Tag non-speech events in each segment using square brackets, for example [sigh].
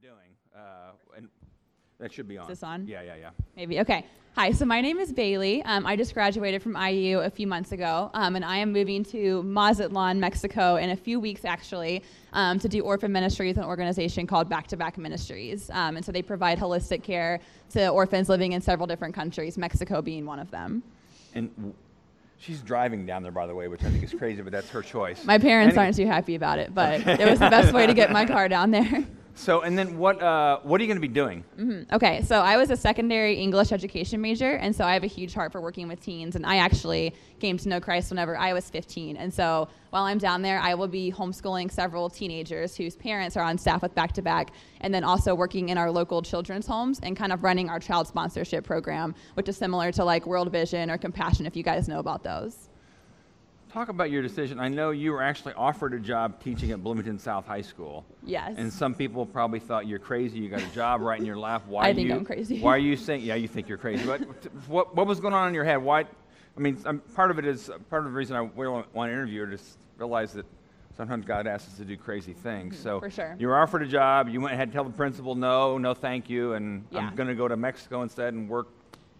doing. Uh, and that should be on. this on? Yeah, yeah, yeah. Maybe. Okay. Hi. So my name is Bailey. Um, I just graduated from IU a few months ago, um, and I am moving to Mazatlan, Mexico, in a few weeks actually, um, to do orphan ministries, an organization called Back to Back Ministries. Um, and so they provide holistic care to orphans living in several different countries, Mexico being one of them. And w- she's driving down there, by the way, which I think is crazy, but that's her choice. My parents aren't too happy about it, but it was the best way to get my [laughs] car down there. So, and then what? Uh, what are you going to be doing? Mhm. Okay, so I was a secondary English education major, and so I have a huge heart for working with teens. And I actually came to know Christ whenever I was 15. And so while I'm down there, I will be homeschooling several teenagers whose parents are on staff with Back to Back, and then also working in our local children's homes and kind of running our child sponsorship program, which is similar to like World Vision or Compassion, if you guys know about those. Talk about your decision. I know you were actually offered a job teaching at Bloomington South High School. Yes. And some people probably thought you're crazy. You got a job right in your lap. Why [laughs] I think you, I'm crazy. Why are you saying? Yeah, you think you're crazy. But what what was going on in your head? Why? I mean, um, part of it is part of the reason I really want to interview her is realize that sometimes God asks us to do crazy things. So Mm-hmm, for sure. you were offered a job. You went ahead and tell the principal no, no, thank you, and Yeah. I'm going to go to Mexico instead and work,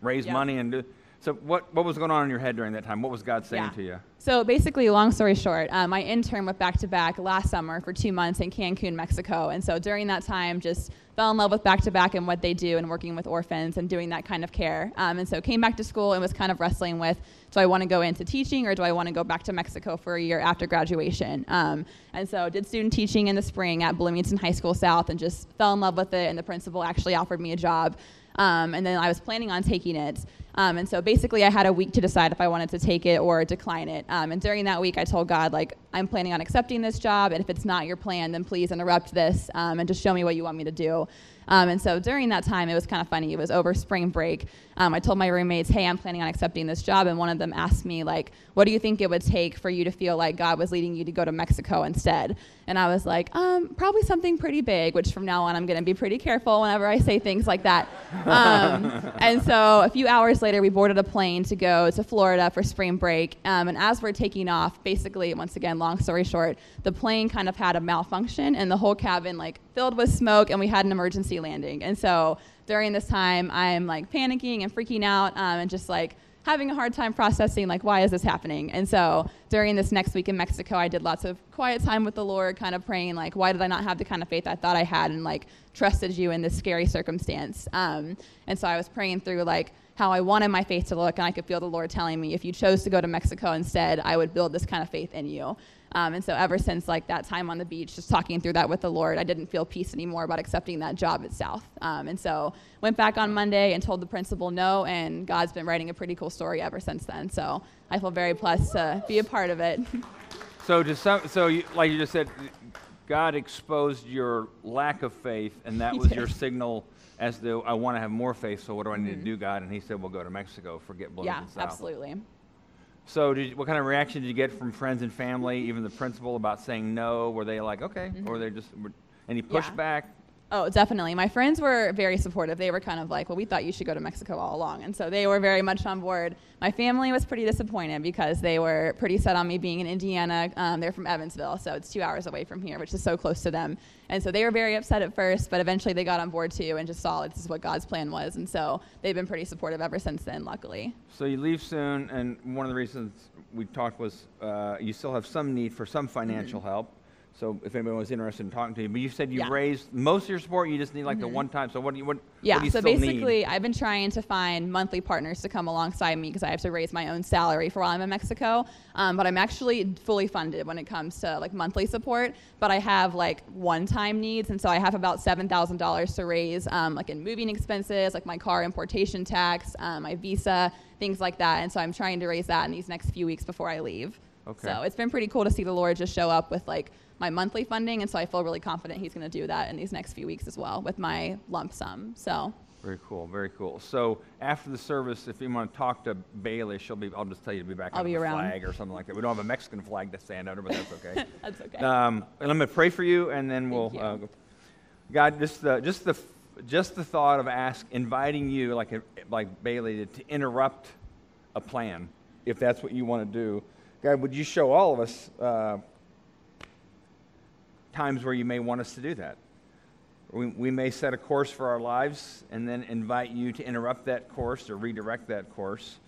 raise Yeah. money, and do. So what what was going on in your head during that time? What was God saying Yeah. to you? So basically, long story short, um, I interned with Back to Back last summer for two months in Cancun, Mexico. And so during that time, just fell in love with Back to Back and what they do and working with orphans and doing that kind of care. Um, and so came back to school and was kind of wrestling with do I want to go into teaching or do I want to go back to Mexico for a year after graduation? Um, and so did student teaching in the spring at Bloomington High School South and just fell in love with it. And the principal actually offered me a job. Um, and then I was planning on taking it. Um, and so basically, I had a week to decide if I wanted to take it or decline it. Um, and during that week, I told God, like, I'm planning on accepting this job. And if it's not your plan, then please interrupt this um, and just show me what you want me to do. Um, and so during that time, it was kind of funny. It was over spring break. Um, I told my roommates, hey, I'm planning on accepting this job. And one of them asked me, like, what do you think it would take for you to feel like God was leading you to go to Mexico instead? And I was like, um, probably something pretty big, which from now on, I'm going to be pretty careful whenever I say things like that. [laughs] Um, and so a few hours later, we boarded a plane to go to Florida for spring break. Um, and as we're taking off, basically, once again, long story short, the plane kind of had a malfunction and the whole cabin like filled with smoke and we had an emergency landing. And so during this time, I'm like panicking and freaking out um, and just like having a hard time processing like why is this happening and so during this next week in mexico i did lots of quiet time with the lord kind of praying like why did i not have the kind of faith i thought i had and like trusted you in this scary circumstance um, and so i was praying through like how i wanted my faith to look and i could feel the lord telling me if you chose to go to mexico instead i would build this kind of faith in you um, and so ever since like that time on the beach, just talking through that with the Lord, I didn't feel peace anymore about accepting that job at South. Um, and so went back on Monday and told the principal no, and God's been writing a pretty cool story ever since then. So I feel very blessed to be a part of it. [laughs] So, to some, so you, like you just said, God exposed your lack of faith, and that was your signal as to I want to have more faith. So, what do I need to do, God? And He said, "We'll go to Mexico. Forget Mm-hmm. yeah, Bloomington South." absolutely. So, did, what kind of reaction did you get from friends and family, even the principal, about saying no? Were they like, "Okay," or they just were, any Mm-hmm. Yeah. Oh, definitely. My friends were very supportive. They were kind of like, well, we thought you should go to Mexico all along. And so they were very much on board. My family was pretty disappointed because they were pretty set on me being in Indiana. Um, they're from Evansville, so it's two hours away from here, which is so close to them. And so they were very upset at first, but eventually they got on board too and just saw this is what God's plan was. And so they've been pretty supportive ever since then, luckily. So you leave soon, and one of the reasons we talked was uh, you still have some need for some financial help. So if anyone was interested in talking to you, but you said you've Mm-hmm. Yeah. raised most of your support. You just need like the one time. So what do you what? Yeah, what do you so still need? basically, I've been trying to find monthly partners to come alongside me because I have to raise my own salary for while I'm in Mexico. Um, but I'm actually fully funded when it comes to like monthly support. But I have like one-time needs, and so I have about seven thousand dollars to raise, um, like in moving expenses, like my car importation tax, um, my visa, things like that. And so I'm trying to raise that in these next few weeks before I leave. Okay. So it's been pretty cool to see the Lord just show up with like my monthly funding, and so I feel really confident He's going to do that in these next few weeks as well with my lump sum. So. Very cool, very cool. So after the service, if you want to talk to Bailey, she'll be. I'll just tell you to be back I'll be the around. flag or something like that. We don't have a Mexican flag to stand under, but that's okay. [laughs] That's okay. um, and I'm going to pray for you, and then we'll. Uh, go- God, just the just the just the thought of ask inviting you like a, like Bailey to, to interrupt a plan, if that's what you want to do. God, would you show all of us uh, times where you may want us to do that? We, we may set a course for our lives and then invite you to interrupt that course or redirect that course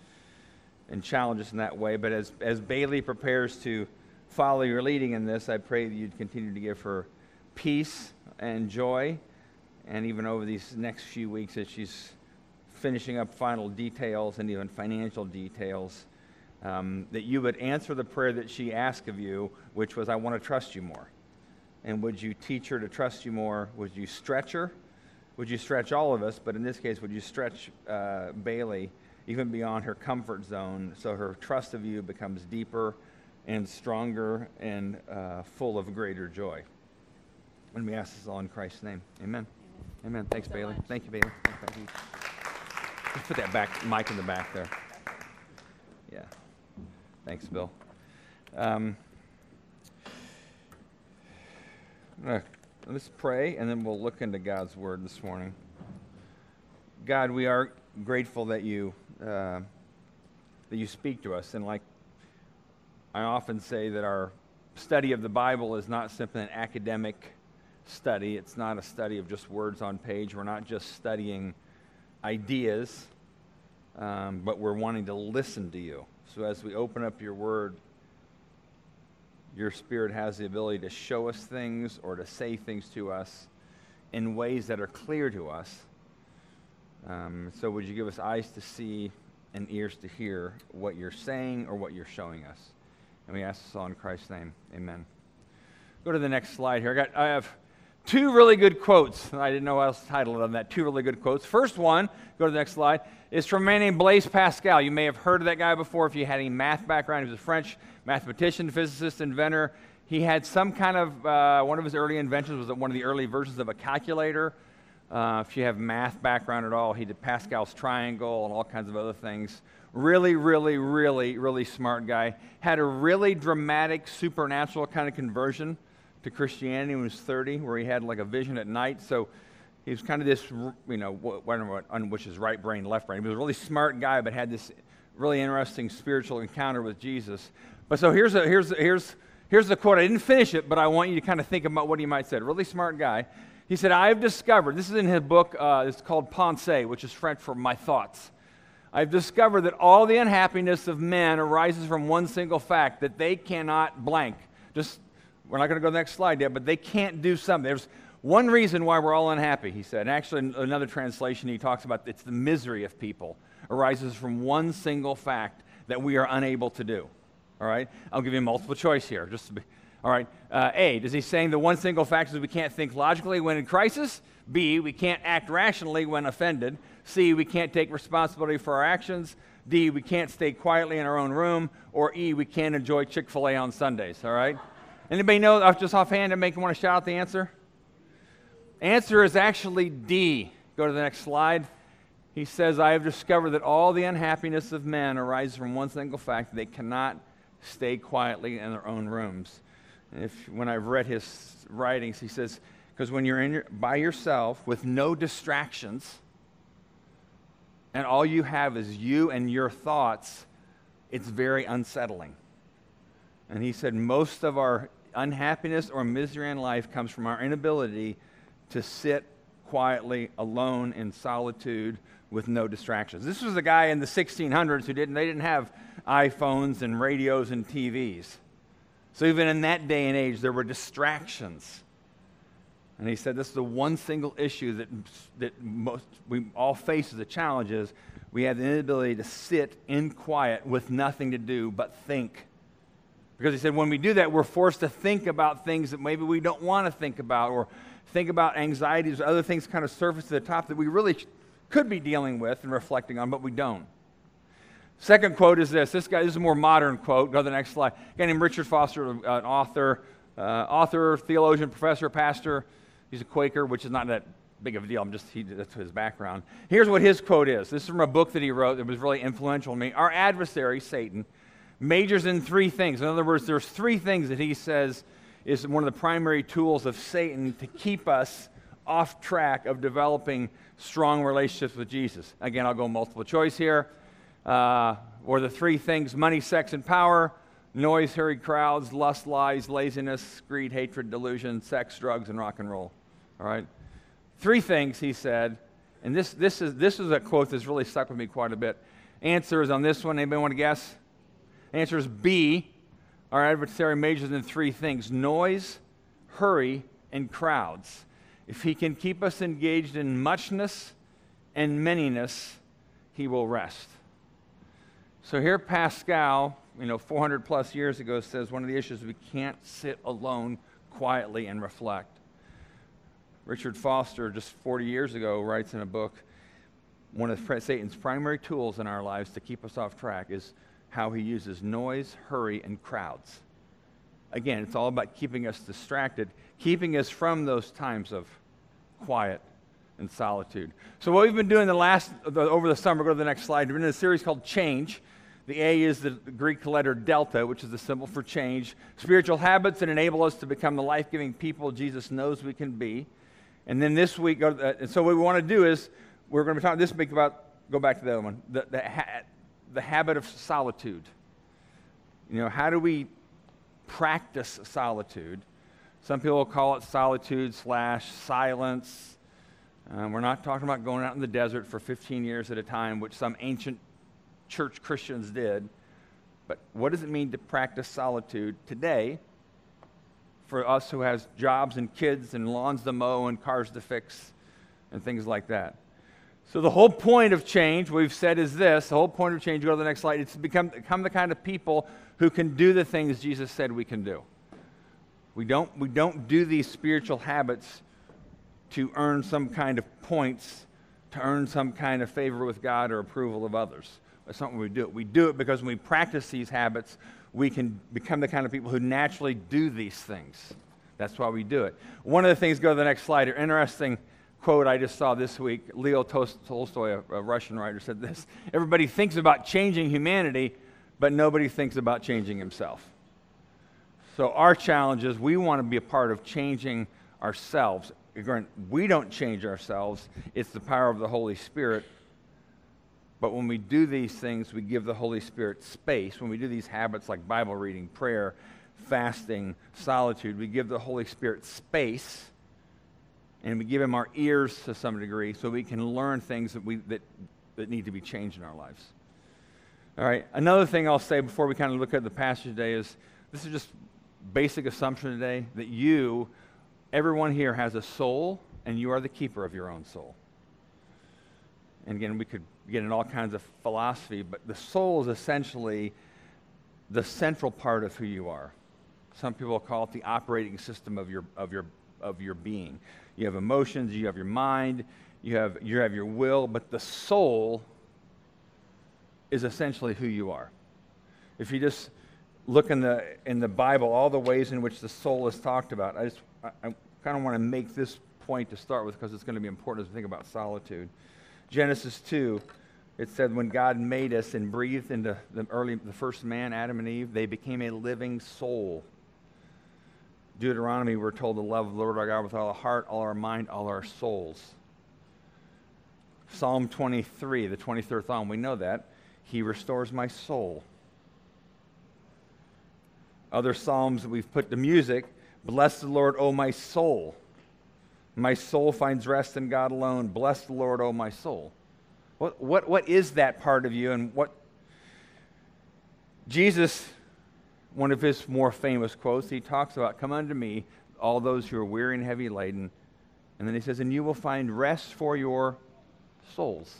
and challenge us in that way. But as, as Bailey prepares to follow your leading in this, I pray that you'd continue to give her peace and joy. And even over these next few weeks, as she's finishing up final details and even financial details, um, that you would answer the prayer that she asked of you, which was, I want to trust you more. And would you teach her to trust you more? Would you stretch her? Would you stretch all of us? But in this case, would you stretch uh, Bailey even beyond her comfort zone so her trust of you becomes deeper and stronger and uh, full of greater joy? And we ask this all in Christ's name. Amen. Amen. Amen. Thanks, so Bailey. much. Thank you, Bailey. Thank you. Just put that back mic in the back there. Yeah. Thanks, Bill. Um, uh, let's pray, and then we'll look into God's Word this morning. God, we are grateful that you uh, that you speak to us, and like I often say, that our study of the Bible is not simply an academic study. It's not a study of just words on page. We're not just studying ideas, um, but we're wanting to listen to you. So as we open up your Word, your Spirit has the ability to show us things or to say things to us in ways that are clear to us. Um, so, would you give us eyes to see and ears to hear what you're saying or what you're showing us? And we ask this all in Christ's name. Amen. Go to the next slide here. I, got, I have two really good quotes. I didn't know what else to title it on that. Two really good quotes. First one, go to the next slide, is from a man named Blaise Pascal. You may have heard of that guy before if you had any math background. He was a French mathematician, physicist, inventor. He had some kind of, uh, one of his early inventions was one of the early versions of a calculator. Uh, if you have math background at all, he did Pascal's triangle and all kinds of other things. Really, really, really, really smart guy. Had a really dramatic supernatural kind of conversion to Christianity when he was 30, where he had like a vision at night. So he was kind of this, you know, what, on which is right brain, left brain. He was a really smart guy, but had this really interesting spiritual encounter with Jesus. But so here's, a, here's, here's, here's the quote. I didn't finish it, but I want you to kind of think about what he might said. Really smart guy. He said, I have discovered, this is in his book, uh, it's called Pensée, which is French for my thoughts. I've discovered that all the unhappiness of men arises from one single fact that they cannot blank. Just, we're not going to go to the next slide yet, but they can't do something. There's one reason why we're all unhappy, he said. And actually, another translation, he talks about it's the misery of people arises from one single fact that we are unable to do. All right? I'll give you multiple choice here. Just to be, all right. Uh, a, is he saying the one single fact is we can't think logically when in crisis? B, we can't act rationally when offended. C, we can't take responsibility for our actions. D, we can't stay quietly in our own room. Or E, we can't enjoy Chick fil A on Sundays. All right? Anybody know, just offhand, to make want to shout out the answer? Answer is actually D. Go to the next slide. He says, I have discovered that all the unhappiness of men arises from one single fact they cannot stay quietly in their own rooms. And if, when I've read his writings, he says, because when you're in your, by yourself with no distractions, and all you have is you and your thoughts, it's very unsettling. And he said, most of our unhappiness or misery in life comes from our inability to sit quietly alone in solitude with no distractions. This was a guy in the 1600s who didn't, they didn't have iPhones and radios and TVs. So even in that day and age, there were distractions. And he said this is the one single issue that, that most, we all face as a challenge is we have the inability to sit in quiet with nothing to do but think. Because he said when we do that, we're forced to think about things that maybe we don't want to think about or think about anxieties or other things kind of surface to the top that we really could be dealing with and reflecting on, but we don't. Second quote is this. This guy this is a more modern quote. Go to the next slide. A guy named Richard Foster, an author, uh, author, theologian, professor, pastor. He's a Quaker, which is not that big of a deal. I'm just he, that's his background. Here's what his quote is. This is from a book that he wrote that was really influential to me. Our adversary, Satan, majors in three things. In other words, there's three things that he says is one of the primary tools of Satan to keep us off track of developing strong relationships with Jesus. Again, I'll go multiple choice here. Uh, or the three things money, sex, and power, noise, hurried crowds, lust, lies, laziness, greed, hatred, delusion, sex, drugs, and rock and roll. All right? Three things, he said, and this, this, is, this is a quote that's really stuck with me quite a bit. Answers on this one, anybody want to guess? Answer is B. Our adversary majors in three things noise, hurry, and crowds. If he can keep us engaged in muchness and manyness, he will rest. So here, Pascal, you know, 400 plus years ago, says one of the issues we can't sit alone quietly and reflect. Richard Foster, just 40 years ago, writes in a book one of Satan's primary tools in our lives to keep us off track is how he uses noise, hurry, and crowds. Again, it's all about keeping us distracted, keeping us from those times of quiet and solitude. So, what we've been doing the last the, over the summer, go to the next slide. Been in a series called Change. The A is the Greek letter delta, which is the symbol for change. Spiritual habits that enable us to become the life giving people Jesus knows we can be. And then this week, go the, and so what we want to do is we're going to be talking this week about, go back to the other one, the, the, the habit of solitude. You know, how do we practice solitude? Some people call it solitude slash silence. Um, we're not talking about going out in the desert for 15 years at a time, which some ancient church Christians did. But what does it mean to practice solitude today for us who has jobs and kids and lawns to mow and cars to fix and things like that? So the whole point of change, we've said, is this. The whole point of change, go to the next slide, it's to become, become the kind of people who can do the things Jesus said we can do. We don't, we don't do these spiritual habits to earn some kind of points, to earn some kind of favor with God or approval of others. That's not what we do. We do it because when we practice these habits, we can become the kind of people who naturally do these things. That's why we do it. One of the things, go to the next slide, an interesting quote I just saw this week. Leo Tolstoy, a, a Russian writer, said this Everybody thinks about changing humanity, but nobody thinks about changing himself. So, our challenge is we want to be a part of changing ourselves. We don't change ourselves, it's the power of the Holy Spirit but when we do these things, we give the Holy Spirit space. When we do these habits like Bible reading, prayer, fasting, solitude, we give the Holy Spirit space and we give him our ears to some degree so we can learn things that, we, that, that need to be changed in our lives. All right, another thing I'll say before we kind of look at the passage today is this is just basic assumption today that you, everyone here, has a soul and you are the keeper of your own soul. And again, we could get in all kinds of philosophy, but the soul is essentially the central part of who you are. Some people call it the operating system of your, of your, of your being. You have emotions, you have your mind, you have, you have your will, but the soul is essentially who you are. If you just look in the, in the Bible, all the ways in which the soul is talked about, I just I, I kind of want to make this point to start with because it's going to be important as we think about solitude. Genesis 2, it said when God made us and breathed into the early the first man, Adam and Eve, they became a living soul. Deuteronomy, we're told to love the Lord our God with all our heart, all our mind, all our souls. Psalm 23, the 23rd Psalm, we know that. He restores my soul. Other Psalms that we've put to music Bless the Lord, O my soul. My soul finds rest in God alone. Bless the Lord, O my soul. What, what, what is that part of you? And what Jesus, one of his more famous quotes, he talks about, Come unto me, all those who are weary and heavy laden. And then he says, And you will find rest for your souls.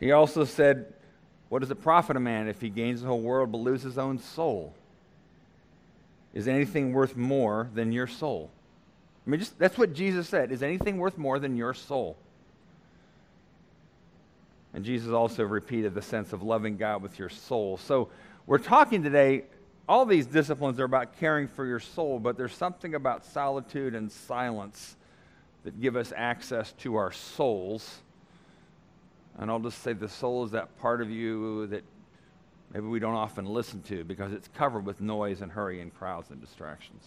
He also said, What does it profit a man if he gains the whole world but loses his own soul? Is anything worth more than your soul? I mean, just, that's what Jesus said. Is anything worth more than your soul? And Jesus also repeated the sense of loving God with your soul. So we're talking today, all these disciplines are about caring for your soul, but there's something about solitude and silence that give us access to our souls. And I'll just say the soul is that part of you that maybe we don't often listen to because it's covered with noise and hurry and crowds and distractions.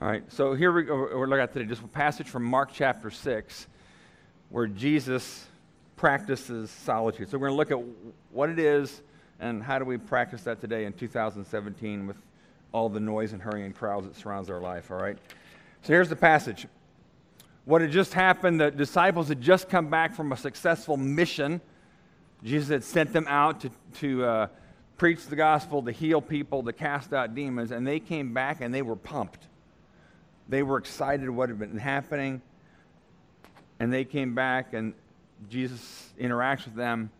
All right, so here we go. We're looking at today just a passage from Mark chapter 6 where Jesus practices solitude. So we're going to look at what it is and how do we practice that today in 2017 with all the noise and hurry and crowds that surrounds our life, all right? So here's the passage. what had just happened, the disciples had just come back from a successful mission. Jesus had sent them out to, to uh, preach the gospel, to heal people, to cast out demons, and they came back and they were pumped. They were excited what had been happening, and they came back, and Jesus interacts with them.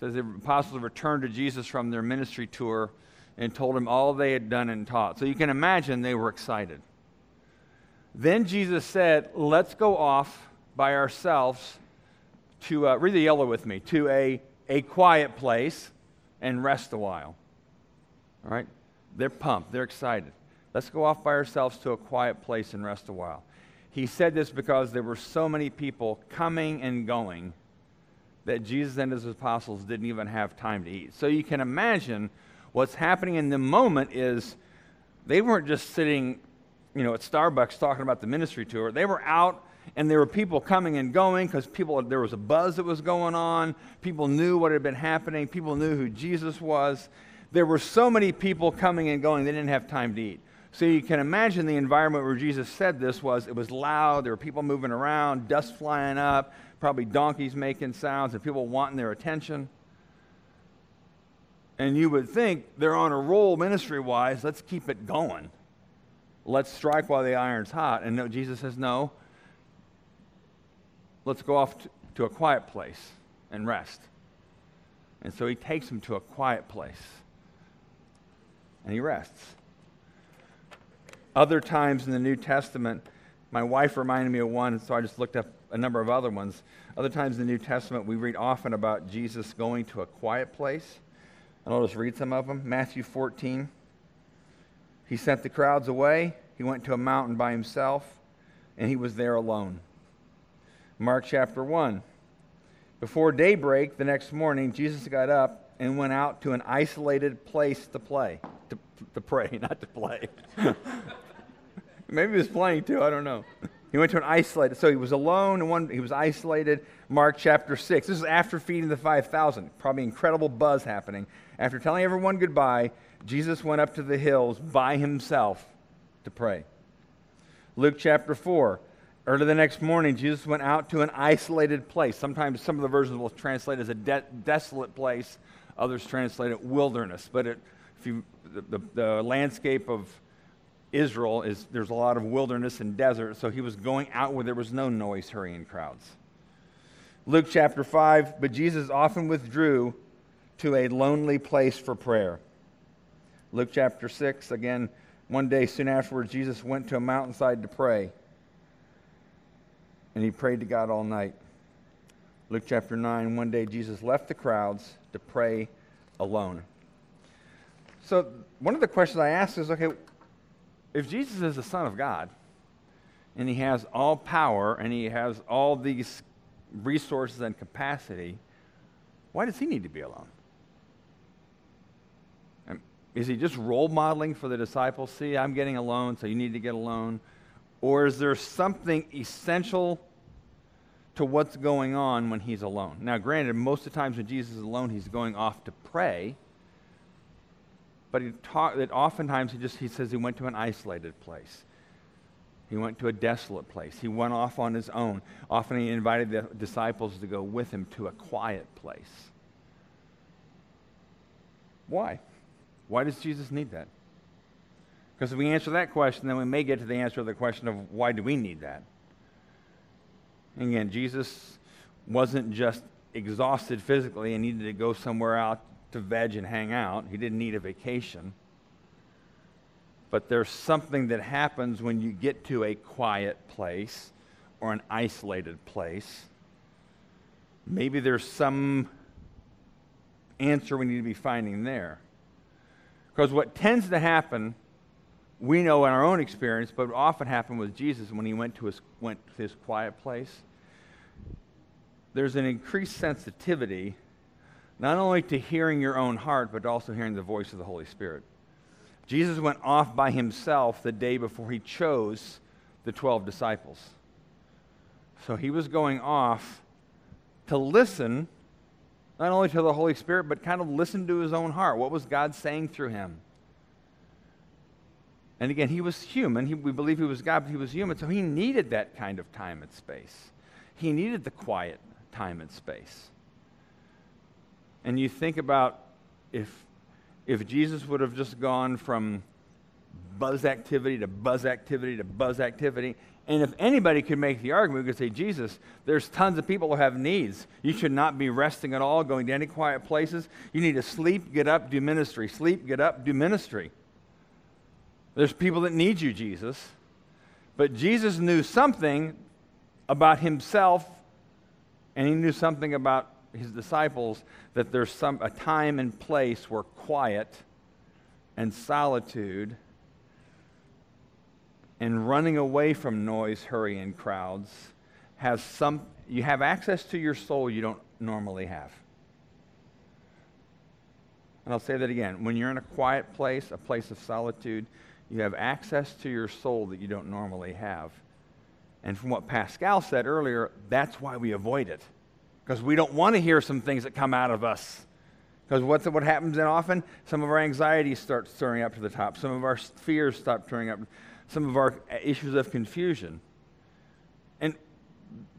Says the apostles returned to Jesus from their ministry tour and told him all they had done and taught. So you can imagine they were excited. Then Jesus said, Let's go off by ourselves to, uh, read the yellow with me, to a, a quiet place and rest a while. All right? They're pumped, they're excited. Let's go off by ourselves to a quiet place and rest a while. He said this because there were so many people coming and going that Jesus and his apostles didn't even have time to eat. So you can imagine what's happening in the moment is they weren't just sitting you know, at Starbucks talking about the ministry tour. They were out and there were people coming and going because people there was a buzz that was going on. People knew what had been happening. People knew who Jesus was. There were so many people coming and going, they didn't have time to eat. So you can imagine the environment where Jesus said this was it was loud, there were people moving around, dust flying up, probably donkeys making sounds, and people wanting their attention. And you would think they're on a roll ministry wise, let's keep it going let's strike while the iron's hot. And no, Jesus says, no, let's go off to, a quiet place and rest. And so he takes him to a quiet place and he rests. Other times in the New Testament, my wife reminded me of one, so I just looked up a number of other ones. Other times in the New Testament, we read often about Jesus going to a quiet place. And I'll just read some of them. Matthew 14. He sent the crowds away. He went to a mountain by himself, and he was there alone. Mark chapter 1. Before daybreak the next morning, Jesus got up and went out to an isolated place to play. To, to pray, [laughs] not to play. [laughs] Maybe he was playing too, I don't know. He went to an isolated, so he was alone and one, he was isolated. Mark chapter 6. This is after feeding the 5,000. Probably incredible buzz happening. After telling everyone goodbye, Jesus went up to the hills by himself to pray. Luke chapter 4. Early the next morning, Jesus went out to an isolated place. Sometimes some of the versions will translate as a de- desolate place, others translate it wilderness. But it, if you, the, the, the landscape of Israel is there's a lot of wilderness and desert, so he was going out where there was no noise, hurrying crowds. Luke chapter 5, but Jesus often withdrew to a lonely place for prayer. Luke chapter 6, again, one day soon afterwards, Jesus went to a mountainside to pray. And he prayed to God all night. Luke chapter 9, one day Jesus left the crowds to pray alone. So, one of the questions I ask is okay, if Jesus is the Son of God, and he has all power, and he has all these resources and capacity, why does he need to be alone? Is he just role modeling for the disciples? See, I'm getting alone, so you need to get alone. Or is there something essential to what's going on when he's alone? Now, granted, most of the times when Jesus is alone, he's going off to pray. But he talk, that oftentimes he just he says he went to an isolated place. He went to a desolate place. He went off on his own. Often he invited the disciples to go with him to a quiet place. Why? Why does Jesus need that? Because if we answer that question, then we may get to the answer of the question of why do we need that? And again, Jesus wasn't just exhausted physically and needed to go somewhere out to veg and hang out. He didn't need a vacation. But there's something that happens when you get to a quiet place or an isolated place. Maybe there's some answer we need to be finding there. Because what tends to happen, we know in our own experience, but often happened with Jesus when he went to his, went to his quiet place, there's an increased sensitivity not only to hearing your own heart, but also hearing the voice of the Holy Spirit. Jesus went off by himself the day before he chose the 12 disciples. So he was going off to listen not only to the Holy Spirit, but kind of listen to his own heart. What was God saying through him? And again, he was human. He, we believe he was God, but he was human, so he needed that kind of time and space. He needed the quiet time and space. And you think about if, if Jesus would have just gone from buzz activity to buzz activity to buzz activity, and if anybody could make the argument, we could say, Jesus, there's tons of people who have needs. You should not be resting at all, going to any quiet places. You need to sleep, get up, do ministry. Sleep, get up, do ministry. There's people that need you, Jesus. But Jesus knew something about himself, and he knew something about his disciples that there's some, a time and place where quiet and solitude and running away from noise, hurry, and crowds has some, you have access to your soul you don't normally have. And I'll say that again. When you're in a quiet place, a place of solitude, you have access to your soul that you don't normally have. And from what Pascal said earlier, that's why we avoid it. Because we don't want to hear some things that come out of us. Because what's what happens then often? Some of our anxieties start stirring up to the top. Some of our fears start stirring up some of our uh, issues of confusion. And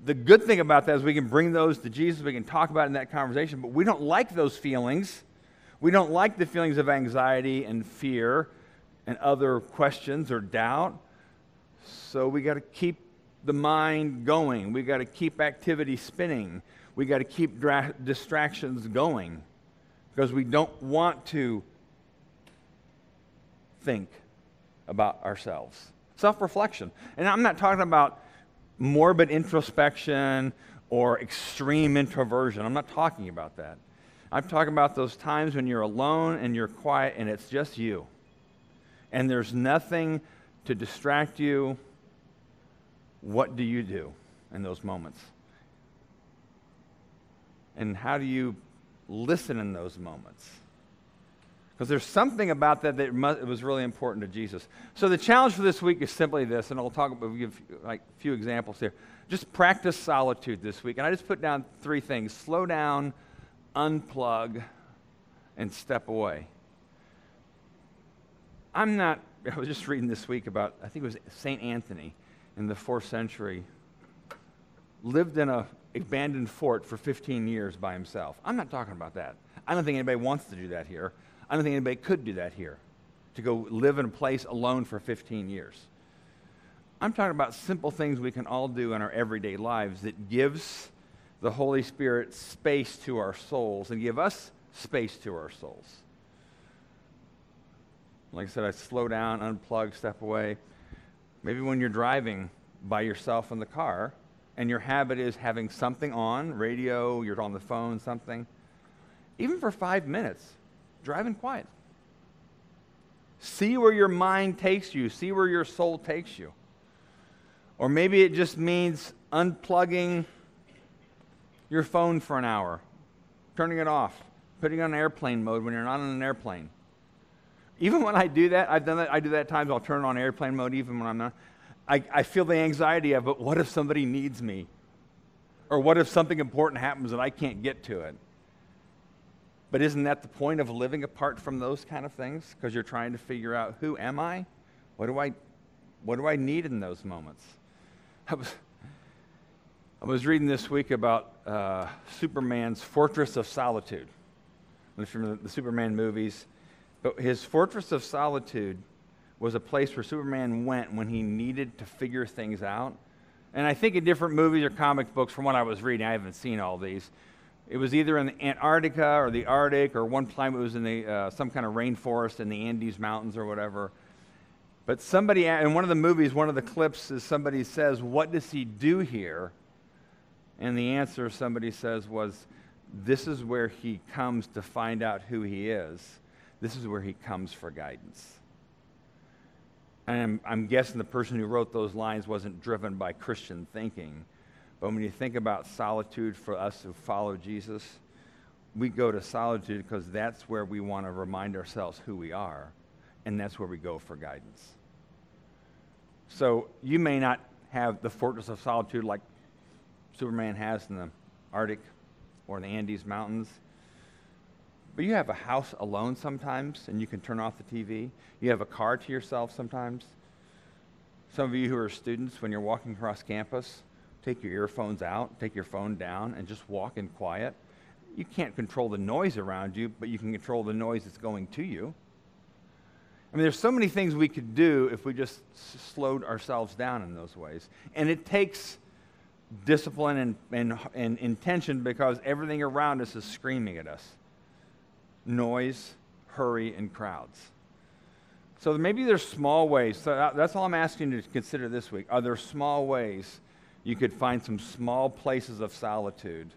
the good thing about that is we can bring those to Jesus, we can talk about in that conversation, but we don't like those feelings. We don't like the feelings of anxiety and fear and other questions or doubt. So we got to keep the mind going. We got to keep activity spinning. We got to keep dra- distractions going because we don't want to think about ourselves. Self reflection. And I'm not talking about morbid introspection or extreme introversion. I'm not talking about that. I'm talking about those times when you're alone and you're quiet and it's just you. And there's nothing to distract you. What do you do in those moments? And how do you listen in those moments? Because there's something about that that must, was really important to Jesus. So the challenge for this week is simply this, and I'll talk about, give like a few examples here. Just practice solitude this week. And I just put down three things slow down, unplug, and step away. I'm not, [laughs] I was just reading this week about, I think it was St. Anthony in the fourth century, lived in a abandoned fort for 15 years by himself. I'm not talking about that. I don't think anybody wants to do that here. I don't think anybody could do that here, to go live in a place alone for 15 years. I'm talking about simple things we can all do in our everyday lives that gives the Holy Spirit space to our souls and give us space to our souls. Like I said, I slow down, unplug, step away. Maybe when you're driving by yourself in the car and your habit is having something on, radio, you're on the phone, something, even for five minutes, driving quiet. See where your mind takes you, see where your soul takes you. Or maybe it just means unplugging your phone for an hour, turning it off, putting it on airplane mode when you're not on an airplane. Even when I do that, I've done that, I do that at times, I'll turn on airplane mode even when I'm not. I, I feel the anxiety of, but what if somebody needs me? Or what if something important happens and I can't get to it? But isn't that the point of living apart from those kind of things? Because you're trying to figure out who am I? What do I, what do I need in those moments? I was, I was reading this week about uh, Superman's Fortress of Solitude. From the Superman movies. But his Fortress of Solitude was a place where Superman went when he needed to figure things out. And I think in different movies or comic books, from what I was reading, I haven't seen all these, it was either in Antarctica or the Arctic, or one time it was in the, uh, some kind of rainforest in the Andes Mountains or whatever. But somebody, in one of the movies, one of the clips is somebody says, What does he do here? And the answer somebody says was, This is where he comes to find out who he is. This is where he comes for guidance. I'm, I'm guessing the person who wrote those lines wasn't driven by Christian thinking but when you think about solitude for us who follow Jesus, we go to solitude because that's where we want to remind ourselves who we are, and that's where we go for guidance. So you may not have the fortress of solitude like Superman has in the Arctic or in the Andes Mountains, But you have a house alone sometimes, and you can turn off the TV. You have a car to yourself sometimes. Some of you who are students, when you're walking across campus, take your earphones out, take your phone down, and just walk in quiet. You can't control the noise around you, but you can control the noise that's going to you. I mean, there's so many things we could do if we just slowed ourselves down in those ways. And it takes discipline and, and, and intention because everything around us is screaming at us noise, hurry, and crowds. So maybe there's small ways. So uh, that's all I'm asking you to consider this week. Are there small ways you could find some small places of solitude?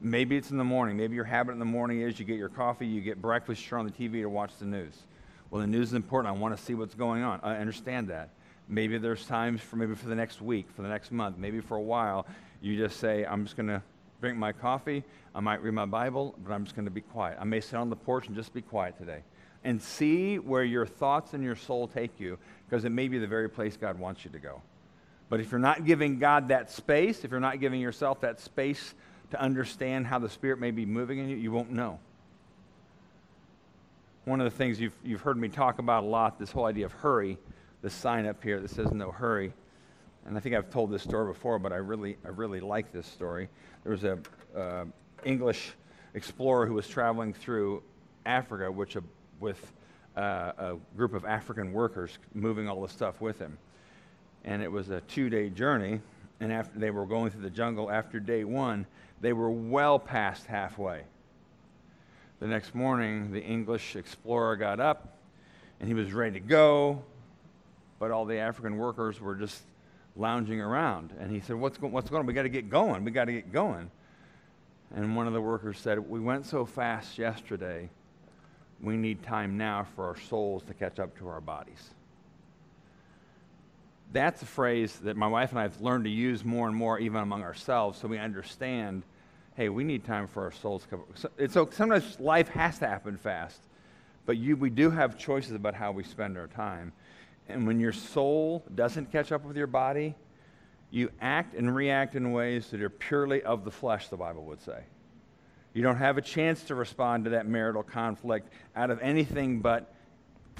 Maybe it's in the morning. Maybe your habit in the morning is you get your coffee, you get breakfast, you're on the TV to watch the news. Well, the news is important. I want to see what's going on. I understand that. Maybe there's times for maybe for the next week, for the next month, maybe for a while, you just say, I'm just going to drink my coffee. I might read my Bible, but I'm just going to be quiet. I may sit on the porch and just be quiet today. And see where your thoughts and your soul take you, because it may be the very place God wants you to go. But if you're not giving God that space, if you're not giving yourself that space to understand how the Spirit may be moving in you, you won't know one of the things you've, you've heard me talk about a lot this whole idea of hurry, this sign up here that says no hurry. And I think I've told this story before, but I really, I really like this story. There was a uh, English explorer who was traveling through Africa, which, uh, with uh, a group of African workers moving all the stuff with him. And it was a two-day journey. And after they were going through the jungle, after day one, they were well past halfway. The next morning, the English explorer got up and he was ready to go, but all the African workers were just lounging around. And he said, What's, go- what's going on? We got to get going. We got to get going. And one of the workers said, We went so fast yesterday, we need time now for our souls to catch up to our bodies. That's a phrase that my wife and I have learned to use more and more, even among ourselves, so we understand hey, we need time for our souls to come. So, so sometimes life has to happen fast, but you, we do have choices about how we spend our time. And when your soul doesn't catch up with your body, you act and react in ways that are purely of the flesh, the Bible would say. You don't have a chance to respond to that marital conflict out of anything but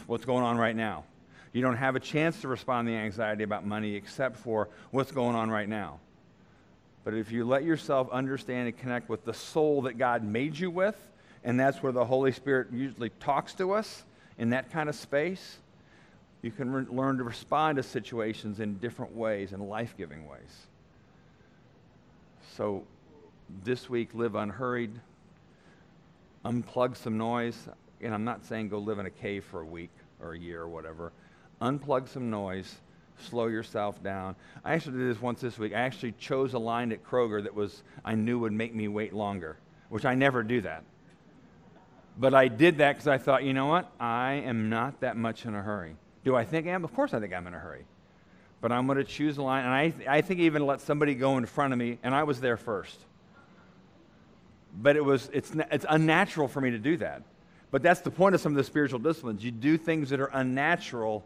what's going on right now. You don't have a chance to respond to the anxiety about money except for what's going on right now. But if you let yourself understand and connect with the soul that God made you with, and that's where the Holy Spirit usually talks to us in that kind of space, you can re- learn to respond to situations in different ways, in life giving ways. So this week, live unhurried, unplug some noise. And I'm not saying go live in a cave for a week or a year or whatever. Unplug some noise slow yourself down. I actually did this once this week. I actually chose a line at Kroger that was I knew would make me wait longer, which I never do that. But I did that because I thought, you know what? I am not that much in a hurry. Do I think I am? Of course I think I'm in a hurry. But I'm going to choose a line, and I, th- I think even let somebody go in front of me, and I was there first. But it was, it's, it's unnatural for me to do that. But that's the point of some of the spiritual disciplines. You do things that are unnatural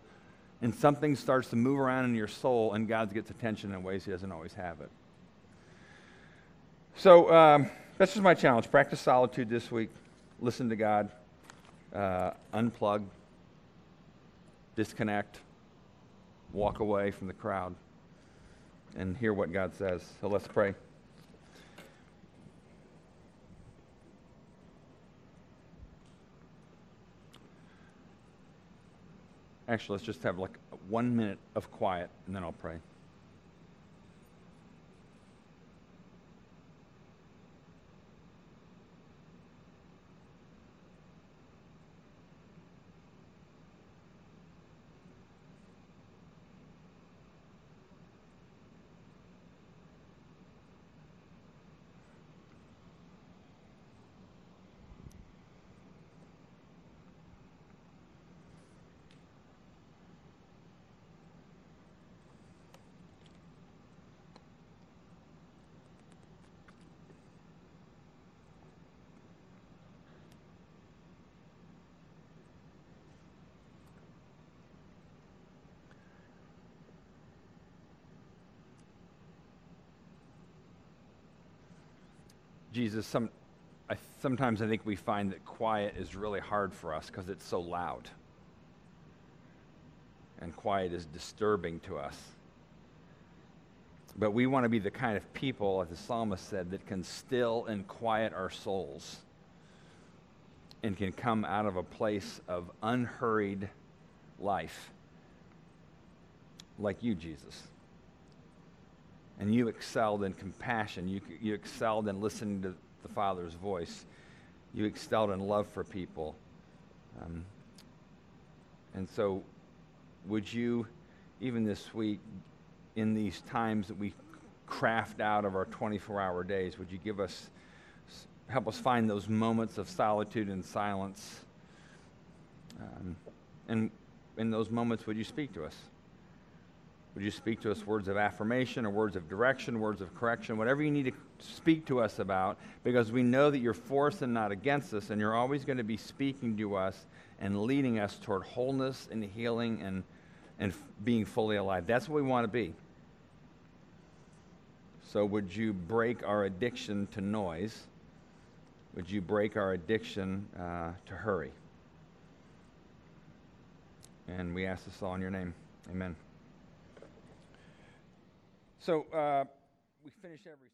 and something starts to move around in your soul, and God gets attention in ways He doesn't always have it. So um, that's just my challenge. Practice solitude this week. Listen to God. Uh, unplug. Disconnect. Walk away from the crowd and hear what God says. So let's pray. Actually, let's just have like one minute of quiet and then I'll pray. Jesus, some, I, sometimes I think we find that quiet is really hard for us because it's so loud. And quiet is disturbing to us. But we want to be the kind of people, as the psalmist said, that can still and quiet our souls and can come out of a place of unhurried life like you, Jesus. And you excelled in compassion. You, you excelled in listening to the Father's voice. You excelled in love for people. Um, and so, would you, even this week, in these times that we craft out of our 24 hour days, would you give us, help us find those moments of solitude and silence? Um, and in those moments, would you speak to us? Would you speak to us words of affirmation or words of direction, words of correction, whatever you need to speak to us about, because we know that you're for us and not against us, and you're always going to be speaking to us and leading us toward wholeness and healing and, and being fully alive. That's what we want to be. So, would you break our addiction to noise? Would you break our addiction uh, to hurry? And we ask this all in your name. Amen. So, uh, we finish every.